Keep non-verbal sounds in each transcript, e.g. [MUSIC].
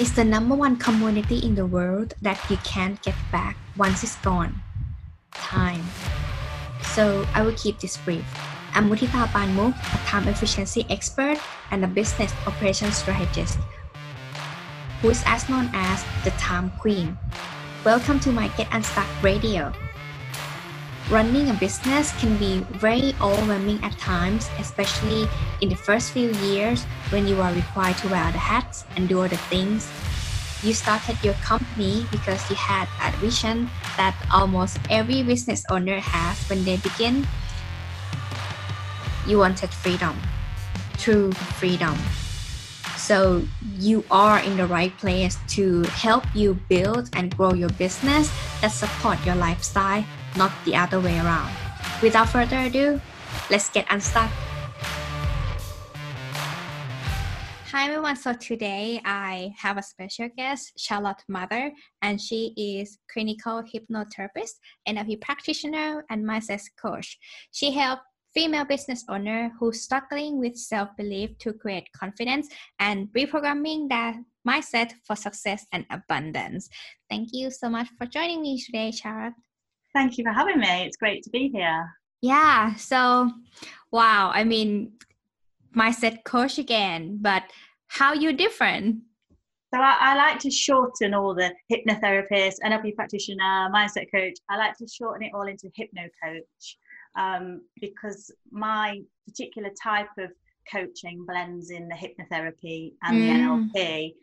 is the number one community in the world that you can't get back once it's gone time. So I will keep this brief. I'm Mutita Panmuk, a time efficiency expert and a business operations strategist who is as known as the time queen. Welcome to my Get Unstuck Radio. Running a business can be very overwhelming at times, especially in the first few years when you are required to wear the hats and do other things. You started your company because you had a vision that almost every business owner has when they begin. You wanted freedom, true freedom. So you are in the right place to help you build and grow your business that support your lifestyle not the other way around. Without further ado, let's get unstuck. Hi everyone. So today I have a special guest, Charlotte Mother, and she is clinical hypnotherapist, NLP practitioner, and mindset coach. She helps female business owner who's struggling with self-belief to create confidence and reprogramming that mindset for success and abundance. Thank you so much for joining me today, Charlotte. Thank you for having me. It's great to be here. Yeah. So, wow. I mean, mindset coach again, but how you different? So I, I, like to shorten all the hypnotherapist, NLP practitioner, mindset coach. I like to shorten it all into hypno coach um, because my particular type of coaching blends in the hypnotherapy and mm. the NLP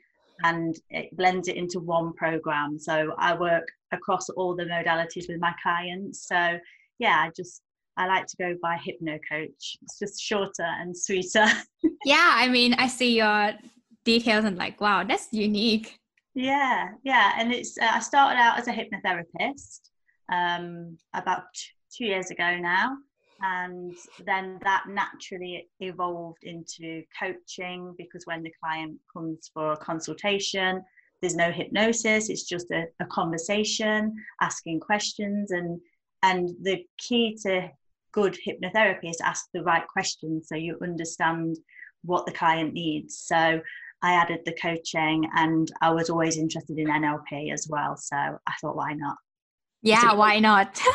and it blends it into one program. So I work across all the modalities with my clients. So yeah, I just I like to go by hypno coach. It's just shorter and sweeter. [LAUGHS] yeah, I mean, I see your details and like, wow, that's unique. Yeah, yeah, and it's uh, I started out as a hypnotherapist um, about t- two years ago now, and then that naturally evolved into coaching because when the client comes for a consultation there's no hypnosis it's just a, a conversation asking questions and and the key to good hypnotherapy is to ask the right questions so you understand what the client needs. So i added the coaching and i was always interested in nlp as well. So i thought why not? Yeah why not? [LAUGHS]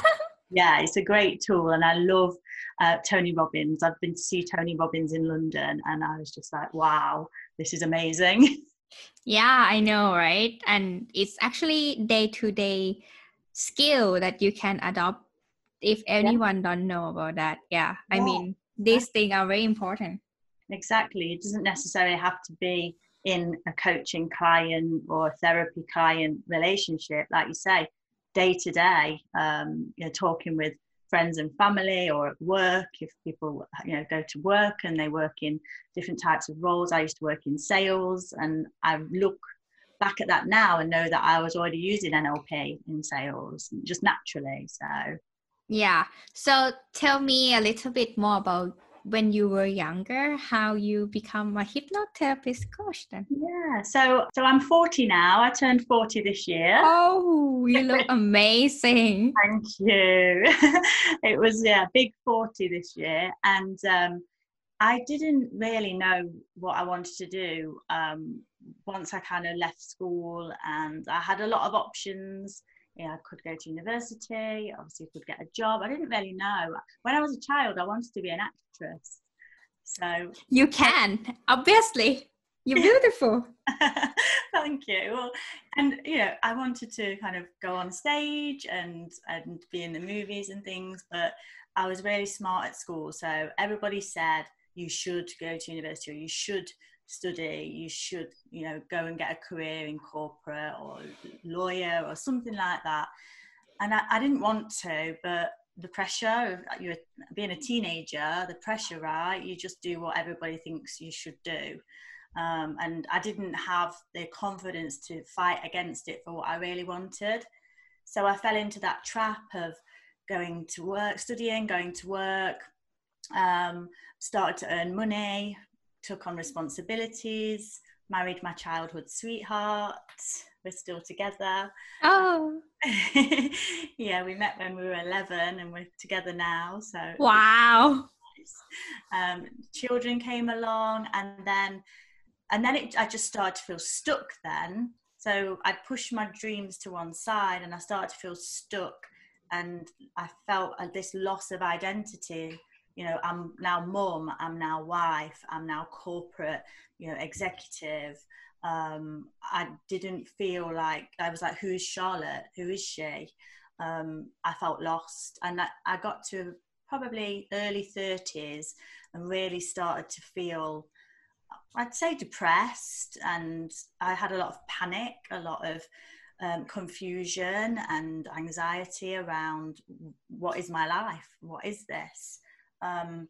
Yeah it's a great tool and i love uh, tony robbins. I've been to see tony robbins in london and i was just like wow this is amazing. [LAUGHS] Yeah i know right? And it's actually day-to-day skill that you can adopt if anyone yeah. don't know about that yeah, yeah. i mean these things are very important. Exactly. It doesn't necessarily have to be in a coaching client or therapy client relationship. Like you say day to day, um, you know, talking with friends and family or at work if people you know go to work and they work in different types of roles. I used to work in sales and i look back at that now and know that i was already using nlp in sales just naturally so yeah. So tell me a little bit more about when you were younger how you become a hypnotherapist coach then yeah so so i'm 40 now. I turned 40 this year. Oh you look [LAUGHS] amazing. Thank you. [LAUGHS] It was yeah big 40 this year. And um i didn't really know what i wanted to do um once i kind of left school and i had a lot of options yeah, I could go to university, obviously I could get a job. I didn't really know. When I was a child, I wanted to be an actress. So you can, obviously. You're beautiful. [LAUGHS] Thank you. Well, and you know, I wanted to kind of go on stage and and be in the movies and things, but I was really smart at school. So everybody said you should go to university or you should study you should you know go and get a career in corporate or lawyer or something like that. And I, I didn't want to but the pressure of you being a teenager the pressure right? You just do what everybody thinks you should do. Um, and i didn't have the confidence to fight against it for what i really wanted. So i fell into that trap of going to work studying going to work um, started to earn money took on responsibilities, married my childhood sweetheart. We're still together. Oh. [LAUGHS] yeah, we met when we were 11 and we're together now. So, wow. Um, children came along, and then and then it, I just started to feel stuck then. So I pushed my dreams to one side and I started to feel stuck and I felt this loss of identity. You know, I'm now mum, I'm now wife, I'm now corporate, you know, executive. Um, I didn't feel like I was like, who is Charlotte? Who is she? Um, I felt lost, and I, I got to probably early 30s and really started to feel I'd say depressed, and I had a lot of panic, a lot of um, confusion and anxiety around what is my life, what is this. Um,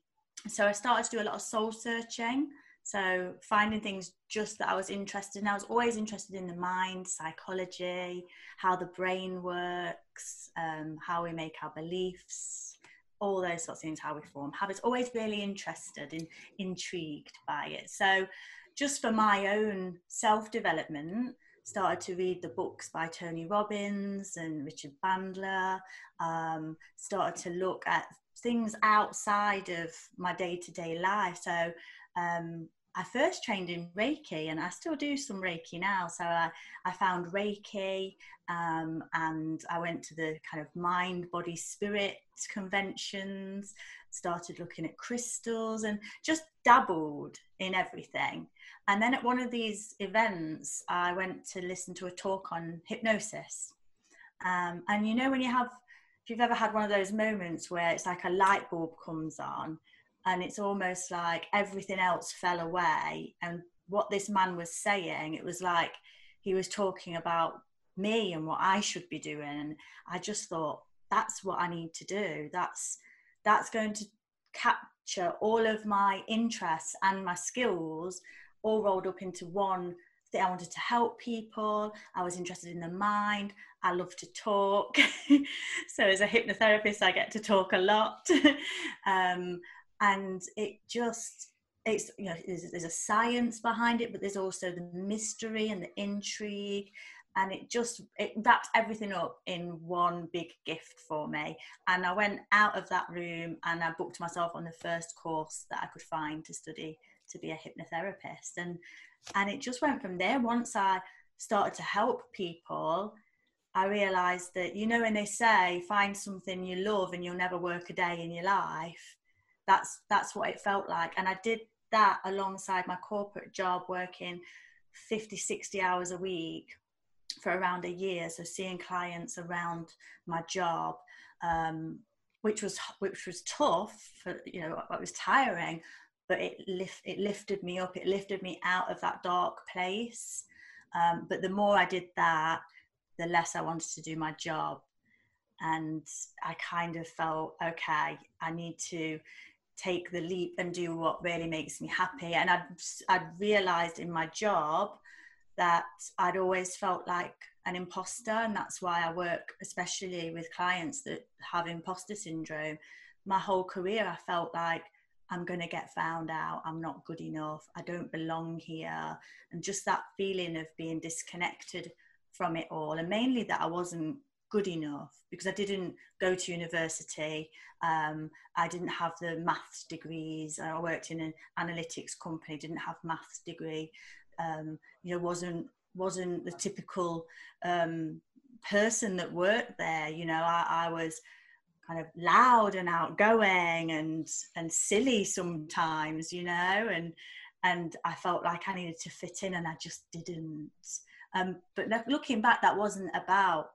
so I started to do a lot of soul searching. So finding things just that I was interested in. I was always interested in the mind, psychology, how the brain works, um, how we make our beliefs, all those sorts of things, how we form habits, always really interested and intrigued by it. So, just for my own self development, started to read the books by Tony Robbins and Richard Bandler, um, started to look at things outside of my day to day life. So, um, I first trained in Reiki and I still do some Reiki now. So I, I found Reiki um, and I went to the kind of mind, body, spirit conventions, started looking at crystals and just dabbled in everything. And then at one of these events, I went to listen to a talk on hypnosis. Um, and you know, when you have, if you've ever had one of those moments where it's like a light bulb comes on and it's almost like everything else fell away and what this man was saying it was like he was talking about me and what i should be doing. And i just thought that's what i need to do. That's that's going to capture all of my interests and my skills all rolled up into one thing i wanted to help people. I was interested in the mind. I love to talk. [LAUGHS] So as a hypnotherapist i get to talk a lot. [LAUGHS] Um, and it just it's you know there's, there's, a science behind it but there's also the mystery and the intrigue. And it just it wrapped everything up in one big gift for me. And i went out of that room and i booked myself on the first course that i could find to study to be a hypnotherapist. And and it just went from there. Once i started to help people i realized that you know when they say find something you love and you'll never work a day in your life that's that's what it felt like. And i did that alongside my corporate job working 50 60 hours a week for around a year. So seeing clients around my job um, which was which was tough for you know it was tiring but it lift it lifted me up it lifted me out of that dark place um, but the more i did that the less i wanted to do my job and i kind of felt okay i need to take the leap and do what really makes me happy. And I'd, I'd realized in my job that I'd always felt like an imposter, and that's why I work especially with clients that have imposter syndrome. My whole career, I felt like I'm going to get found out, I'm not good enough, I don't belong here, and just that feeling of being disconnected from it all, and mainly that I wasn't good enough because I didn't go to university. Um, I didn't have the maths degrees. I worked in an analytics company, didn't have maths degree. Um, you know, wasn't wasn't the typical um, person that worked there. You know, I, I was kind of loud and outgoing and and silly sometimes. You know, and and I felt like I needed to fit in, and I just didn't. Um, but looking back, that wasn't about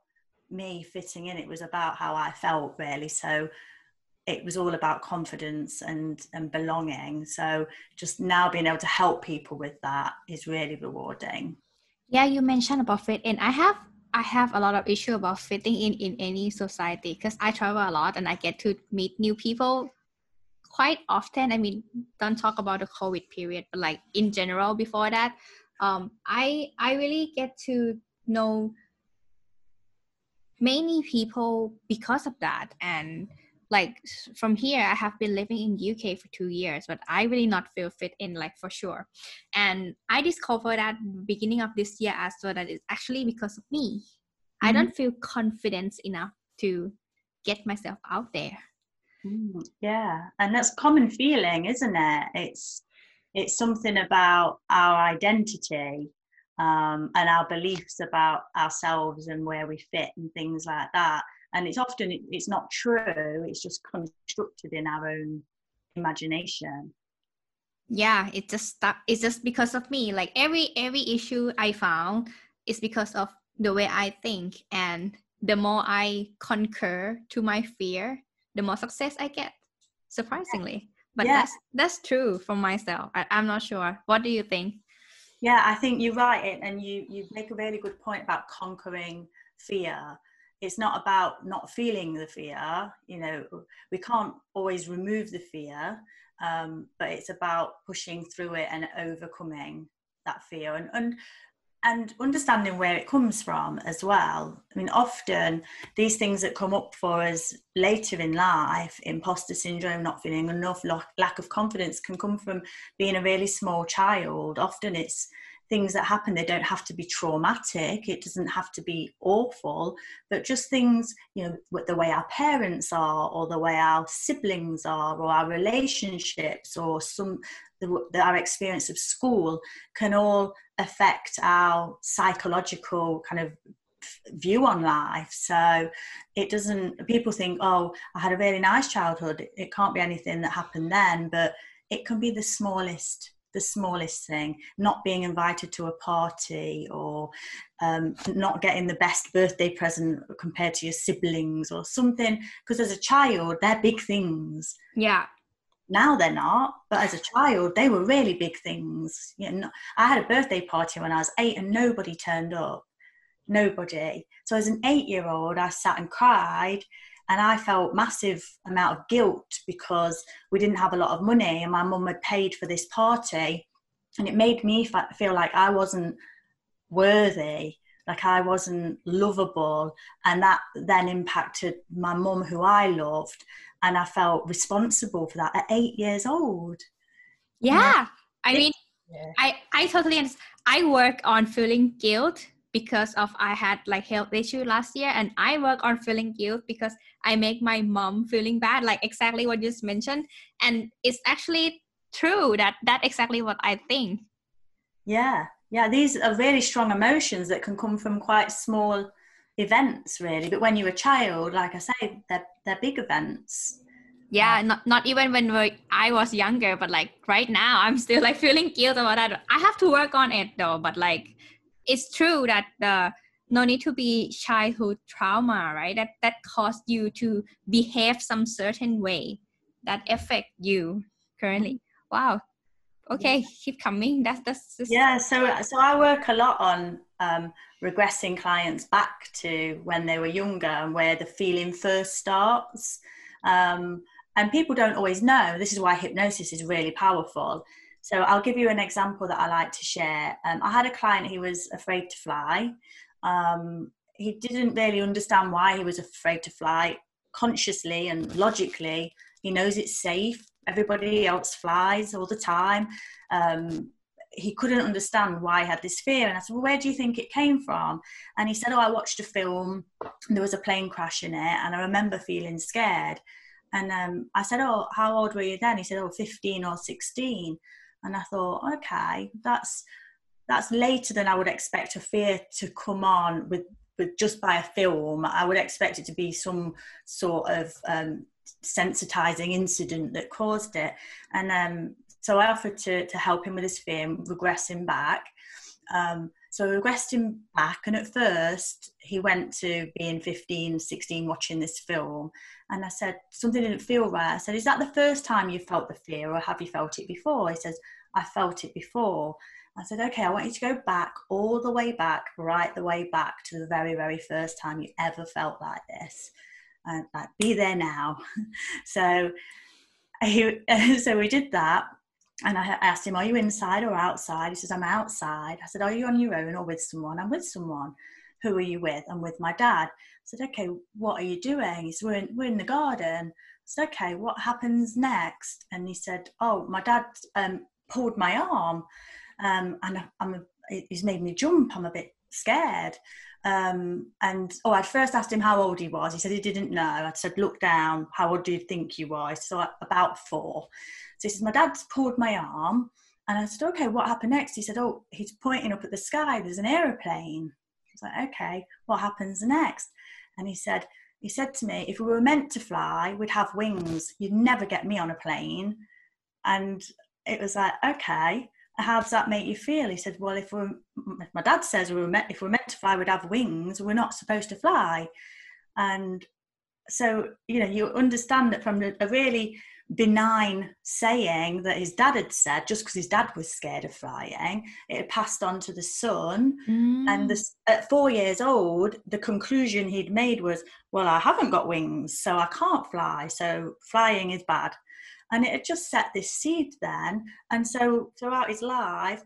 me fitting in. It was about how I felt really. So it was all about confidence and and belonging. So just now being able to help people with that is really rewarding. Yeah, you mentioned about fit in. I have I have a lot of issue about fitting in in any society because I travel a lot and I get to meet new people quite often. I mean, don't talk about the COVID period, but like in general before that, um, I I really get to know many people because of that and like from here i have been living in uk for two years but i really not feel fit in like for sure and i discovered at beginning of this year as well that it's actually because of me mm-hmm. i don't feel confident enough to get myself out there mm, yeah and that's common feeling isn't it it's it's something about our identity um, and our beliefs about ourselves and where we fit and things like that. And it's often it's not true. It's just constructed in our own imagination. Yeah, it just stuck. It's just because of me. Like every every issue I found is because of the way I think, and the more I conquer to my fear, the more success I get. Surprisingly, but yeah. that's that's true for myself. I, I'm not sure. What do you think? Yeah, I think you're right, and you you make a really good point about conquering fear. It's not about not feeling the fear. You know, we can't always remove the fear, um, but it's about pushing through it and overcoming that fear. And and and understanding where it comes from as well. I mean, often these things that come up for us later in life, imposter syndrome, not feeling enough, lack of confidence, can come from being a really small child. Often it's things that happen they don't have to be traumatic it doesn't have to be awful but just things you know the way our parents are or the way our siblings are or our relationships or some the, our experience of school can all affect our psychological kind of view on life. So it doesn't people think oh i had a really nice childhood it can't be anything that happened then but it can be the smallest the smallest thing not being invited to a party or um, not getting the best birthday present compared to your siblings or something because as a child they're big things. Yeah. Now they're not but as a child they were really big things. You know i had a birthday party when i was eight and nobody turned up. Nobody. So as an eight year old i sat and cried and i felt massive amount of guilt because we didn't have a lot of money and my mum had paid for this party and it made me feel like i wasn't worthy like i wasn't lovable and that then impacted my mum who i loved and I felt responsible for that at eight years old. Yeah, I mean, yeah. I I totally understand. I work on feeling guilt because of I had like health issue last year, and I work on feeling guilt because I make my mom feeling bad, like exactly what you just mentioned, and it's actually true that that exactly what I think. Yeah, yeah, these are really strong emotions that can come from quite small events really. But when you're a child like i say they're, they're big events. Yeah not, not even when i was younger but like right now i'm still like feeling guilt about that. I have to work on it though but like it's true that the no need to be childhood trauma right that that caused you to behave some certain way that affect you currently wow okay keep coming that's that's just... yeah so so i work a lot on um, regressing clients back to when they were younger and where the feeling first starts. Um, and people don't always know. This is why hypnosis is really powerful. So I'll give you an example that I like to share. Um, I had a client who was afraid to fly. Um, he didn't really understand why he was afraid to fly consciously and logically. He knows it's safe. Everybody else flies all the time. Um, he couldn't understand why he had this fear. And I said, Well, where do you think it came from? And he said, Oh, I watched a film, there was a plane crash in it, and I remember feeling scared. And um, I said, Oh, how old were you then? He said, Oh, 15 or 16. And I thought, okay, that's that's later than I would expect a fear to come on with, with just by a film. I would expect it to be some sort of um, sensitizing incident that caused it. And um, so I offered to, to help him with his fear, regress him back. Um, so I regressed him back, and at first he went to being 15, 16, watching this film. And I said, Something didn't feel right. I said, Is that the first time you felt the fear, or have you felt it before? He says, I felt it before. I said, Okay, I want you to go back, all the way back, right the way back to the very, very first time you ever felt like this. And like, be there now. [LAUGHS] so, he, [LAUGHS] so we did that and I asked him, Are you inside or outside? He says, I'm outside. I said, Are you on your own or with someone? I'm with someone. Who are you with? I'm with my dad. I said, Okay, what are you doing? He said, We're in, we're in the garden. I said, Okay, what happens next? And he said, Oh, my dad um, pulled my arm um, and I'm he's made me jump. I'm a bit scared. Um, and oh, I'd first asked him how old he was. He said he didn't know. I said, Look down. How old do you think you are?" were? So about four. So he says, My dad's pulled my arm And I said, okay, what happened next? He said, oh, he's pointing up at the sky. There's an aeroplane. I was like, okay, what happens next? And he said, he said to me, if we were meant to fly, we'd have wings. You'd never get me on a plane. And it was like, okay, how does that make you feel? He said, well, if we're, if my dad says we are meant, if we're meant to fly, we'd have wings. We're not supposed to fly. And so, you know, you understand that from a really benign saying that his dad had said just because his dad was scared of flying it had passed on to the son mm. and this, at four years old the conclusion he'd made was well i haven't got wings so i can't fly so flying is bad and it had just set this seed then and so throughout his life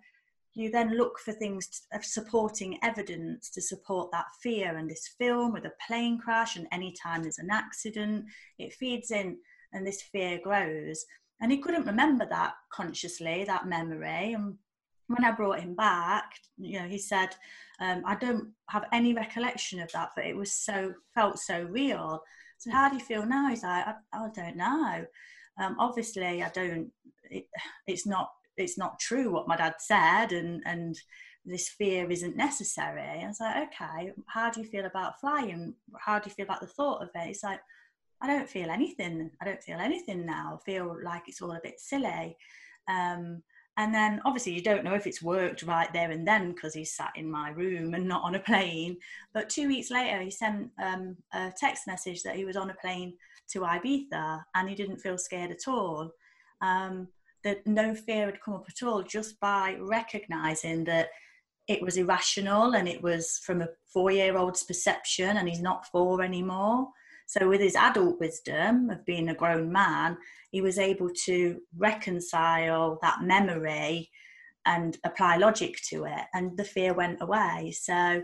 you then look for things of supporting evidence to support that fear and this film with a plane crash and anytime there's an accident it feeds in and this fear grows. And he couldn't remember that consciously, that memory. And when I brought him back, you know, he said, um, I don't have any recollection of that, but it was so, felt so real. So how do you feel now? He's like, I, I don't know. Um, obviously, I don't, it, it's not, it's not true what my dad said and, and this fear isn't necessary. I was like, okay, how do you feel about flying? How do you feel about the thought of it? It's like, I don't feel anything. I don't feel anything now. I feel like it's all a bit silly. Um, and then obviously you don't know if it's worked right there and then because he's sat in my room and not on a plane. But two weeks later, he sent um, a text message that he was on a plane to Ibiza and he didn't feel scared at all. Um, that no fear had come up at all just by recognizing that it was irrational and it was from a four year old's perception and he's not four anymore. So, with his adult wisdom of being a grown man, he was able to reconcile that memory and apply logic to it, and the fear went away. So,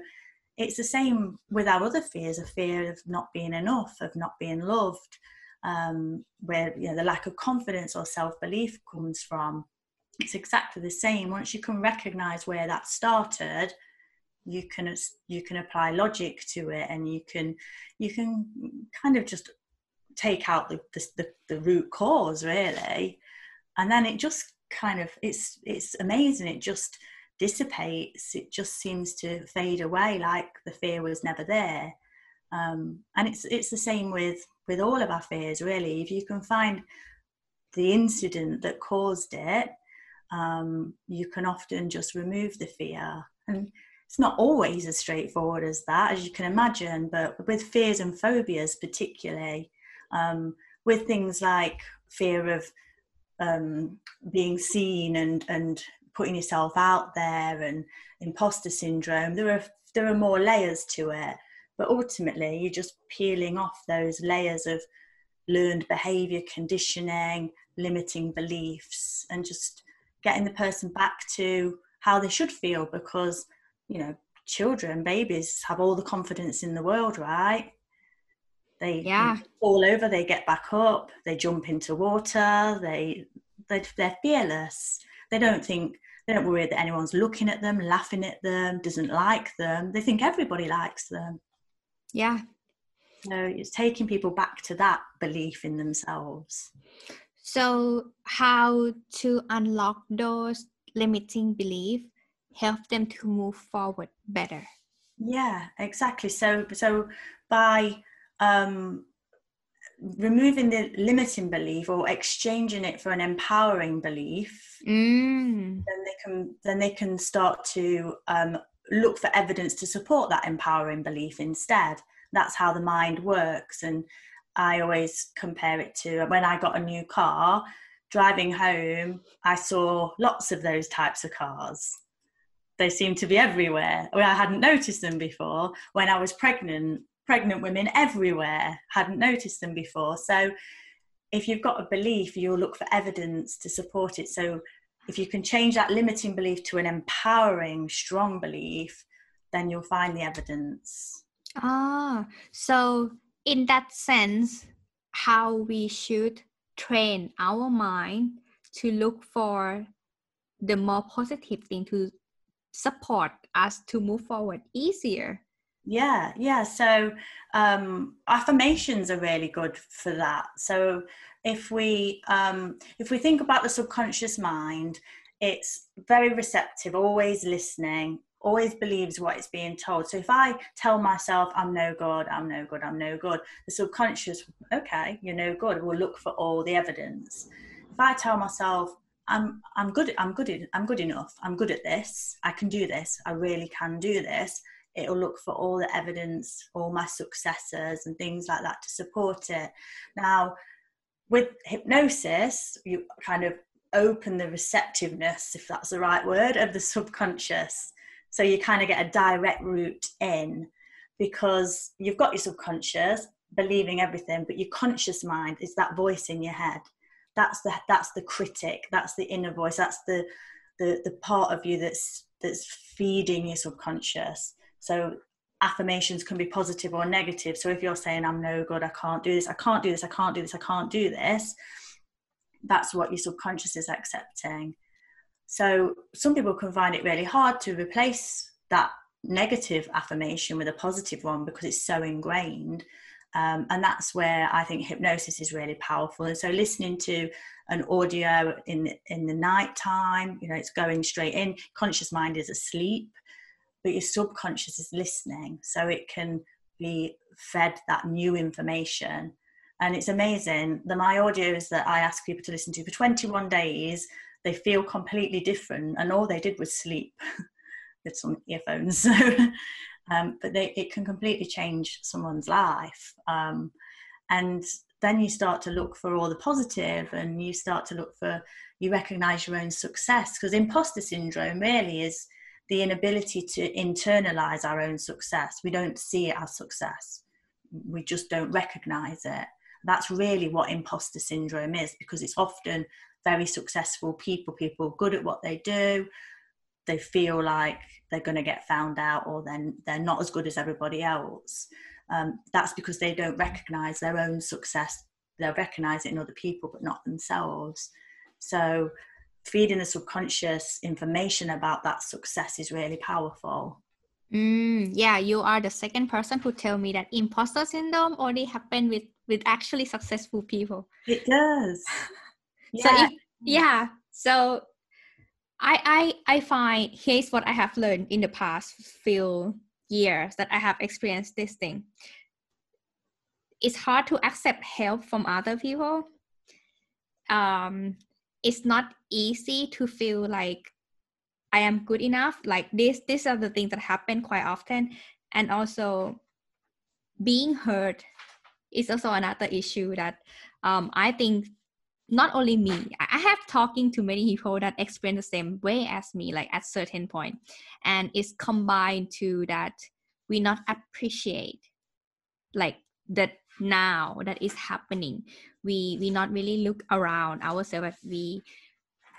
it's the same with our other fears a fear of not being enough, of not being loved, um, where you know, the lack of confidence or self belief comes from. It's exactly the same. Once you can recognize where that started, you can you can apply logic to it and you can you can kind of just take out the, the, the root cause really. And then it just kind of it's it's amazing. It just dissipates. It just seems to fade away like the fear was never there. Um, and it's it's the same with with all of our fears really. If you can find the incident that caused it um, you can often just remove the fear. And it's not always as straightforward as that, as you can imagine, but with fears and phobias, particularly, um, with things like fear of um, being seen and, and putting yourself out there and imposter syndrome, there are, there are more layers to it. But ultimately, you're just peeling off those layers of learned behavior, conditioning, limiting beliefs, and just getting the person back to how they should feel because you know, children, babies have all the confidence in the world, right? They yeah. fall over, they get back up, they jump into water, they, they they're fearless. They don't think they don't worry that anyone's looking at them, laughing at them, doesn't like them. They think everybody likes them. Yeah. So it's taking people back to that belief in themselves. So how to unlock those limiting beliefs help them to move forward better. Yeah exactly. So so by um removing the limiting belief or exchanging it for an empowering belief mm. then they can then they can start to um, look for evidence to support that empowering belief instead. That's how the mind works and i always compare it to when i got a new car driving home i saw lots of those types of cars they seem to be everywhere. I hadn't noticed them before. When I was pregnant, pregnant women everywhere hadn't noticed them before. So if you've got a belief, you'll look for evidence to support it. So if you can change that limiting belief to an empowering, strong belief, then you'll find the evidence. Ah, so in that sense, how we should train our mind to look for the more positive thing to support us to move forward easier yeah yeah so um, affirmations are really good for that so if we um, if we think about the subconscious mind it's very receptive, always listening, always believes what it's being told. So if I tell myself I'm no good, I'm no good, I'm no good, the subconscious, okay, you're no good, will look for all the evidence. If I tell myself I'm I'm good, I'm good, I'm good enough, I'm good at this, I can do this, I really can do this, it'll look for all the evidence, all my successes and things like that to support it. Now, with hypnosis, you kind of open the receptiveness, if that's the right word, of the subconscious. So you kind of get a direct route in because you've got your subconscious believing everything, but your conscious mind is that voice in your head. That's the that's the critic. That's the inner voice. That's the the the part of you that's that's feeding your subconscious. So affirmations can be positive or negative. So if you're saying I'm no good, I can't do this, I can't do this, I can't do this, I can't do this, that's what your subconscious is accepting. So some people can find it really hard to replace that negative affirmation with a positive one because it's so ingrained. Um, and that's where I think hypnosis is really powerful. And so listening to an audio in in the night time, you know, it's going straight in. Conscious mind is asleep, but your subconscious is listening, so it can be fed that new information. And it's amazing. The my audios that I ask people to listen to for 21 days they feel completely different and all they did was sleep [LAUGHS] with some earphones [LAUGHS] so um, but they, it can completely change someone's life um, and then you start to look for all the positive and you start to look for you recognize your own success because imposter syndrome really is the inability to internalize our own success. We don't see it as success. We just don't recognize it. That's really what imposter syndrome is because it's often very successful people, people good at what they do, they feel like they're going to get found out or then they're not as good as everybody else. Um, that's because they don't recognize their own success. They'll recognize it in other people, but not themselves. So, feeding the subconscious information about that success is really powerful. Mm, yeah, you are the second person who tell me that imposter syndrome only happen with with actually successful people. It does. Yeah. [LAUGHS] So if, yeah. So I I I find here's what I have learned in the past few years that I have experienced this thing. It's hard to accept help from other people. Um, it's not easy to feel like I am good enough. Like this, these are the things that happen quite often, and also being heard is also another issue that um, I think not only me i have talking to many people that experience the same way as me like at certain point and it's combined to that we not appreciate like that now that is happening. We we not really look around ourselves we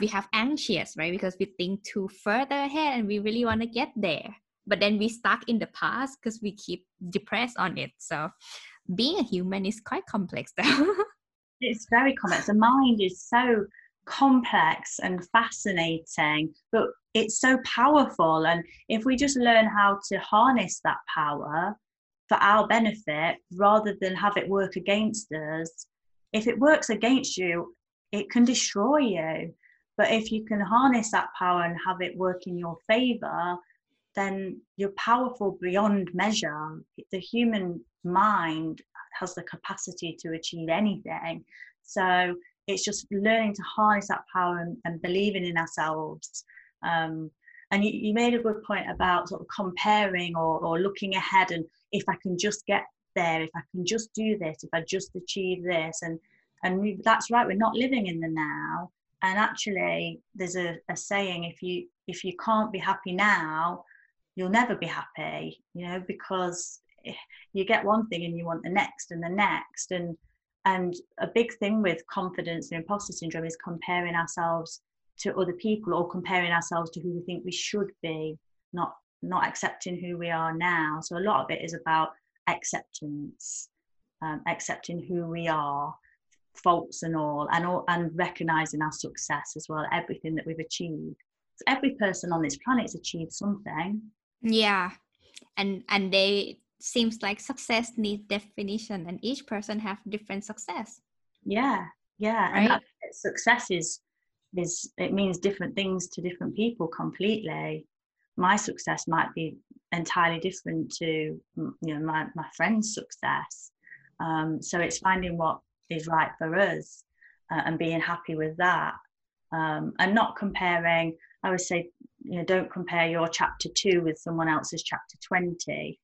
we have anxious right? Because we think too further ahead and we really want to get there. But then we stuck in the past because we keep depressed on it. So being a human is quite complex though [LAUGHS] it's very complex. The mind is so complex and fascinating, but it's so powerful. And if we just learn how to harness that power for our benefit rather than have it work against us, if it works against you, it can destroy you. But if you can harness that power and have it work in your favor, then you're powerful beyond measure. The human mind has the capacity to achieve anything. So it's just learning to harness that power and, and believing in ourselves. Um, and you, you, made a good point about sort of comparing or, or looking ahead and if I can just get there, if I can just do this, if I just achieve this, and and we, that's right. We're not living in the now. And actually, there's a, a saying: if you if you can't be happy now, you'll never be happy. You know, because you get one thing and you want the next and the next. And and a big thing with confidence and imposter syndrome is comparing ourselves to other people or comparing ourselves to who we think we should be not not accepting who we are now. So a lot of it is about acceptance um, accepting who we are faults and all and all and recognizing our success as well everything that we've achieved. So every person on this planet has achieved something. Yeah. And and they seems like success needs definition and each person have different success. Yeah yeah right? and success is is it means different things to different people completely. My success might be entirely different to you know my, my friend's success. Um, so it's finding what is right for us uh, and being happy with that. Um, and not comparing i would say you know don't compare your chapter 2 with someone else's chapter 20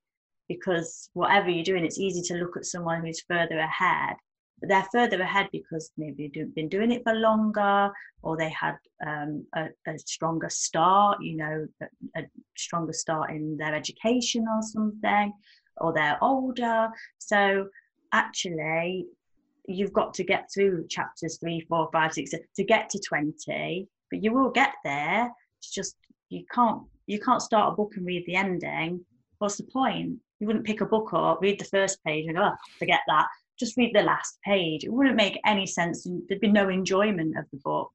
because whatever you're doing it's easy to look at someone who's further ahead. But they're further ahead because maybe they've been doing it for longer or they had um, a, a, stronger start you know a, a, stronger start in their education or something or they're older. So actually you've got to get through chapters three four five six to get to 20 but you will get there. It's just you can't you can't start a book and read the ending. What's the point you wouldn't pick a book up read the first page and go oh, forget that just read the last page. It wouldn't make any sense. There'd be no enjoyment of the book.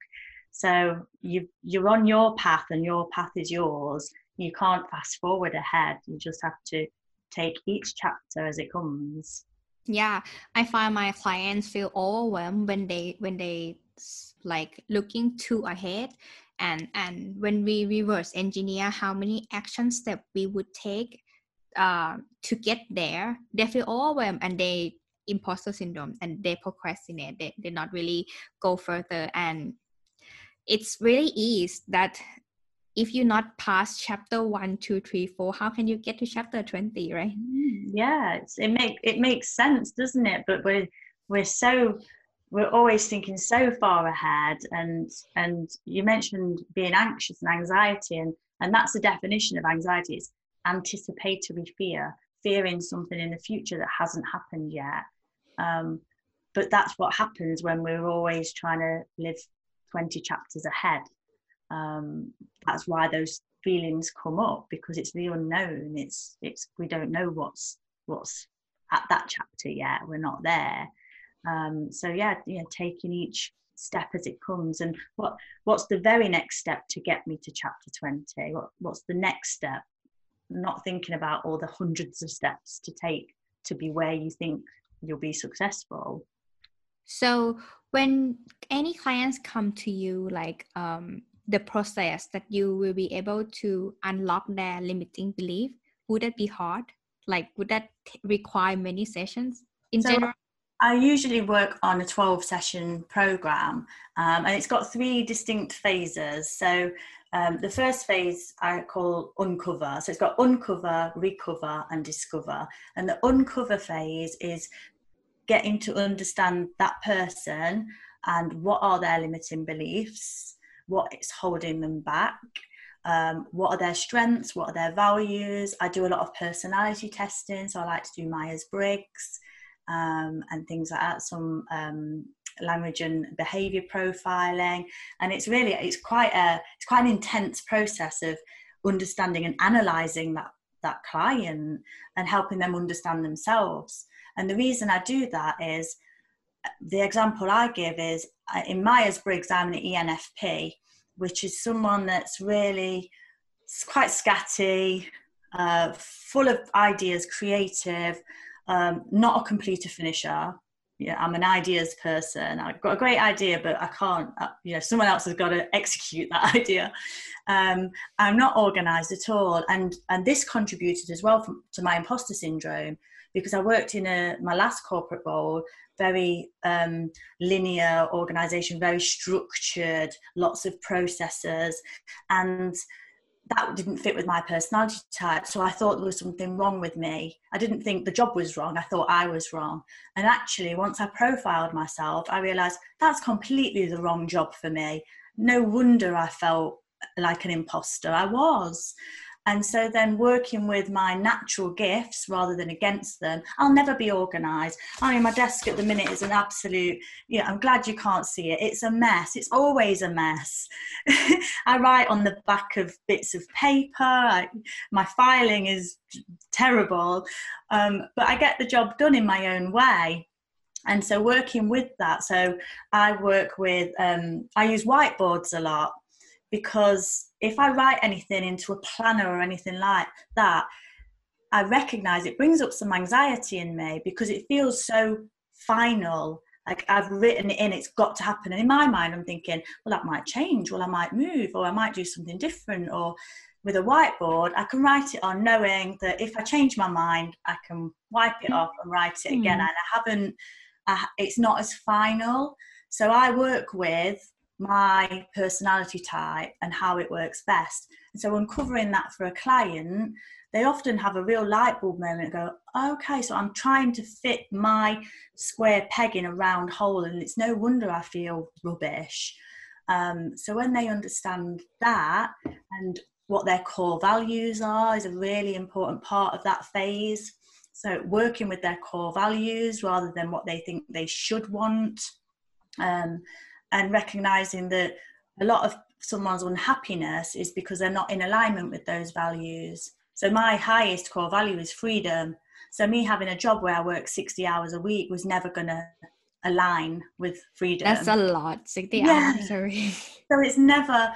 So you you're on your path, and your path is yours. You can't fast forward ahead. You just have to take each chapter as it comes. Yeah, I find my clients feel overwhelmed when they when they like looking too ahead and and when we reverse engineer how many action steps we would take uh, to get there they feel overwhelmed and they imposter syndrome and they procrastinate. They, they not really go further. And it's really is that if you not pass chapter one two three four how can you get to chapter 20 right? Mm, yeah it make it makes sense doesn't it? But we're we're so we're always thinking so far ahead and and you mentioned being anxious and anxiety and and that's the definition of anxiety. It's anticipatory fear fearing something in the future that hasn't happened yet um, but that's what happens when we're always trying to live 20 chapters ahead. Um, that's why those feelings come up because it's the unknown. It's it's we don't know what's what's at that chapter yet. We're not there. Um, so yeah, yeah, taking each step as it comes and what what's the very next step to get me to chapter 20 what, what's the next step not thinking about all the hundreds of steps to take to be where you think you'll be successful. So when any clients come to you like um, the process that you will be able to unlock their limiting belief would that be hard? Like would that require many sessions in so general? I usually work on a 12 session program um, and it's got three distinct phases. So um, the first phase I call uncover. So it's got uncover, recover, and discover. And the uncover phase is getting to understand that person and what are their limiting beliefs, what is holding them back, um, what are their strengths, what are their values. I do a lot of personality testing, so I like to do Myers Briggs um, and things like that. Some um, language and behavior profiling. And it's really it's quite a it's quite an intense process of understanding and analyzing that that client and helping them understand themselves. And the reason i do that is the example i give is uh, in myers-briggs i'm an enfp which is someone that's really quite scatty uh, full of ideas creative um, not a completer finisher yeah, I'm an ideas person. I've got a great idea, but I can't, uh, you know, someone else has got to execute that [LAUGHS] idea. Um, I'm not organized at all. And, and this contributed as well from, to my imposter syndrome because I worked in a, my last corporate role, very um, linear organization, very structured, lots of processes. And that didn't fit with my personality type. So I thought there was something wrong with me. I didn't think the job was wrong. I thought I was wrong. And actually, once I profiled myself, I realized that's completely the wrong job for me. No wonder I felt like an imposter. I was. And so then working with my natural gifts rather than against them, I'll never be organized. I mean, my desk at the minute is an absolute, you know, I'm glad you can't see it. It's a mess. It's always a mess. [LAUGHS] I write on the back of bits of paper. I, my filing is terrible. Um, but I get the job done in my own way and so working with that so i work with um, i use whiteboards a lot because if I write anything into a planner or anything like that, I recognize it brings up some anxiety in me because it feels so final like I've written it in, it's got to happen. And in my mind, I'm thinking, well, that might change, well, I might move, or I might do something different, or with a whiteboard, I can write it on knowing that if I change my mind, I can wipe it off and write it again. Mm. And I haven't, I, it's not as final. So I work with my personality type and how it works best. And so uncovering that for a client, they often have a real light bulb moment go, okay, so I'm trying to fit my square peg in a round hole, and it's no wonder I feel rubbish. Um, so when they understand that and what their core values are is a really important part of that phase. So working with their core values rather than what they think they should want, um, and recognizing that a lot of someone's unhappiness is because they're not in alignment with those values. So my highest core value is freedom. So me having a job where I work 60 hours a week was never going to align with freedom. That's a lot, 60 yeah. hours a week. [LAUGHS] So it's never,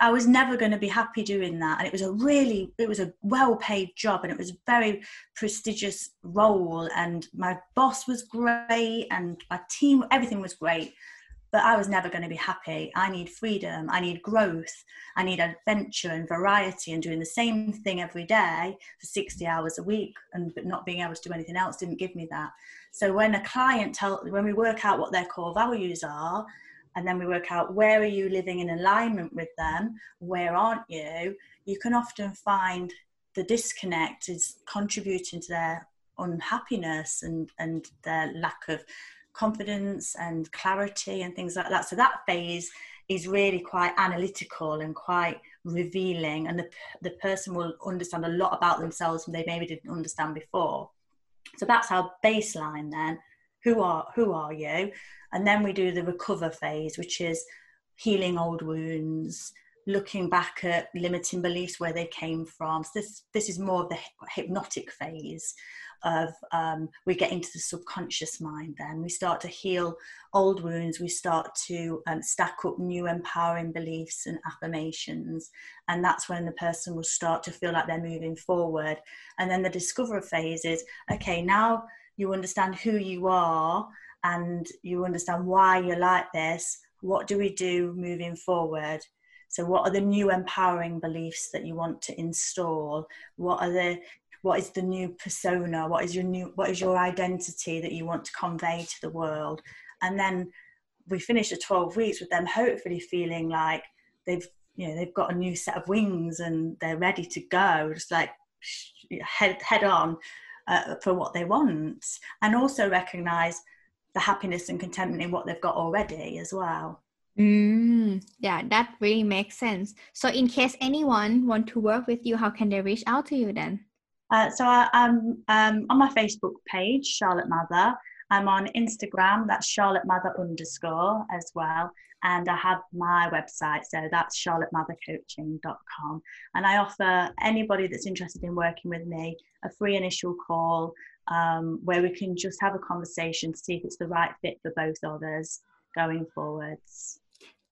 I was never going to be happy doing that. And it was a really, it was a well paid job and it was a very prestigious role. And my boss was great and my team, everything was great but I was never going to be happy. I need freedom, I need growth, I need adventure and variety, and doing the same thing every day for 60 hours a week and not being able to do anything else didn't give me that. So when a client tell when we work out what their core values are, and then we work out where are you living in alignment with them, where aren't you, you can often find the disconnect is contributing to their unhappiness and and their lack of confidence and clarity and things like that. So that phase is really quite analytical and quite revealing, and the the person will understand a lot about themselves they maybe didn't understand before. So that's our baseline. Then, who are who are you? And then we do the recover phase, which is healing old wounds, looking back at limiting beliefs where they came from. So this this is more of the hypnotic phase of um, we get into the subconscious mind then. We start to heal old wounds. We start to um, stack up new empowering beliefs and affirmations. And that's when the person will start to feel like they're moving forward. And then the discover phase is okay now you understand who you are and you understand why you're like this. What do we do moving forward so, what are the new empowering beliefs that you want to install? What are the what is the new persona? What is your new what is your identity that you want to convey to the world? And then we finish the 12 weeks with them hopefully feeling like they've you know they've got a new set of wings and they're ready to go. Just like head head on uh, for what they want. And also recognize the happiness and contentment in what they've got already as well Mm, yeah, that really makes sense. So, in case anyone want to work with you, how can they reach out to you then? Uh, so I, am um, on my Facebook page, Charlotte Mather. I'm on Instagram, that's Charlotte Mather underscore as well. And I have my website, so that's charlottemathercoaching.com. And I offer anybody that's interested in working with me a free initial call um, where we can just have a conversation to see if it's the right fit for both us going forwards.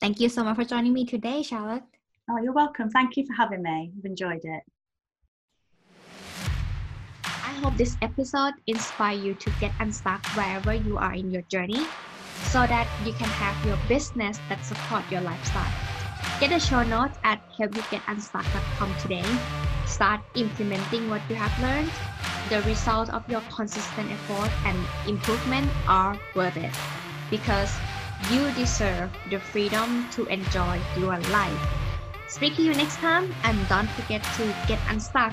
Thank you so much for joining me today, Charlotte. Oh, you're welcome. Thank you for having me. I've enjoyed it I hope this episode inspire you to get unstuck wherever you are in your journey so that you can have your business that support your lifestyle. Get a show notes at helpyougetunstuck.com today. Start implementing what you have learned. The result of your consistent effort and improvement are worth it because you deserve the freedom to enjoy your life. Speak to you next time and don't forget to get unstuck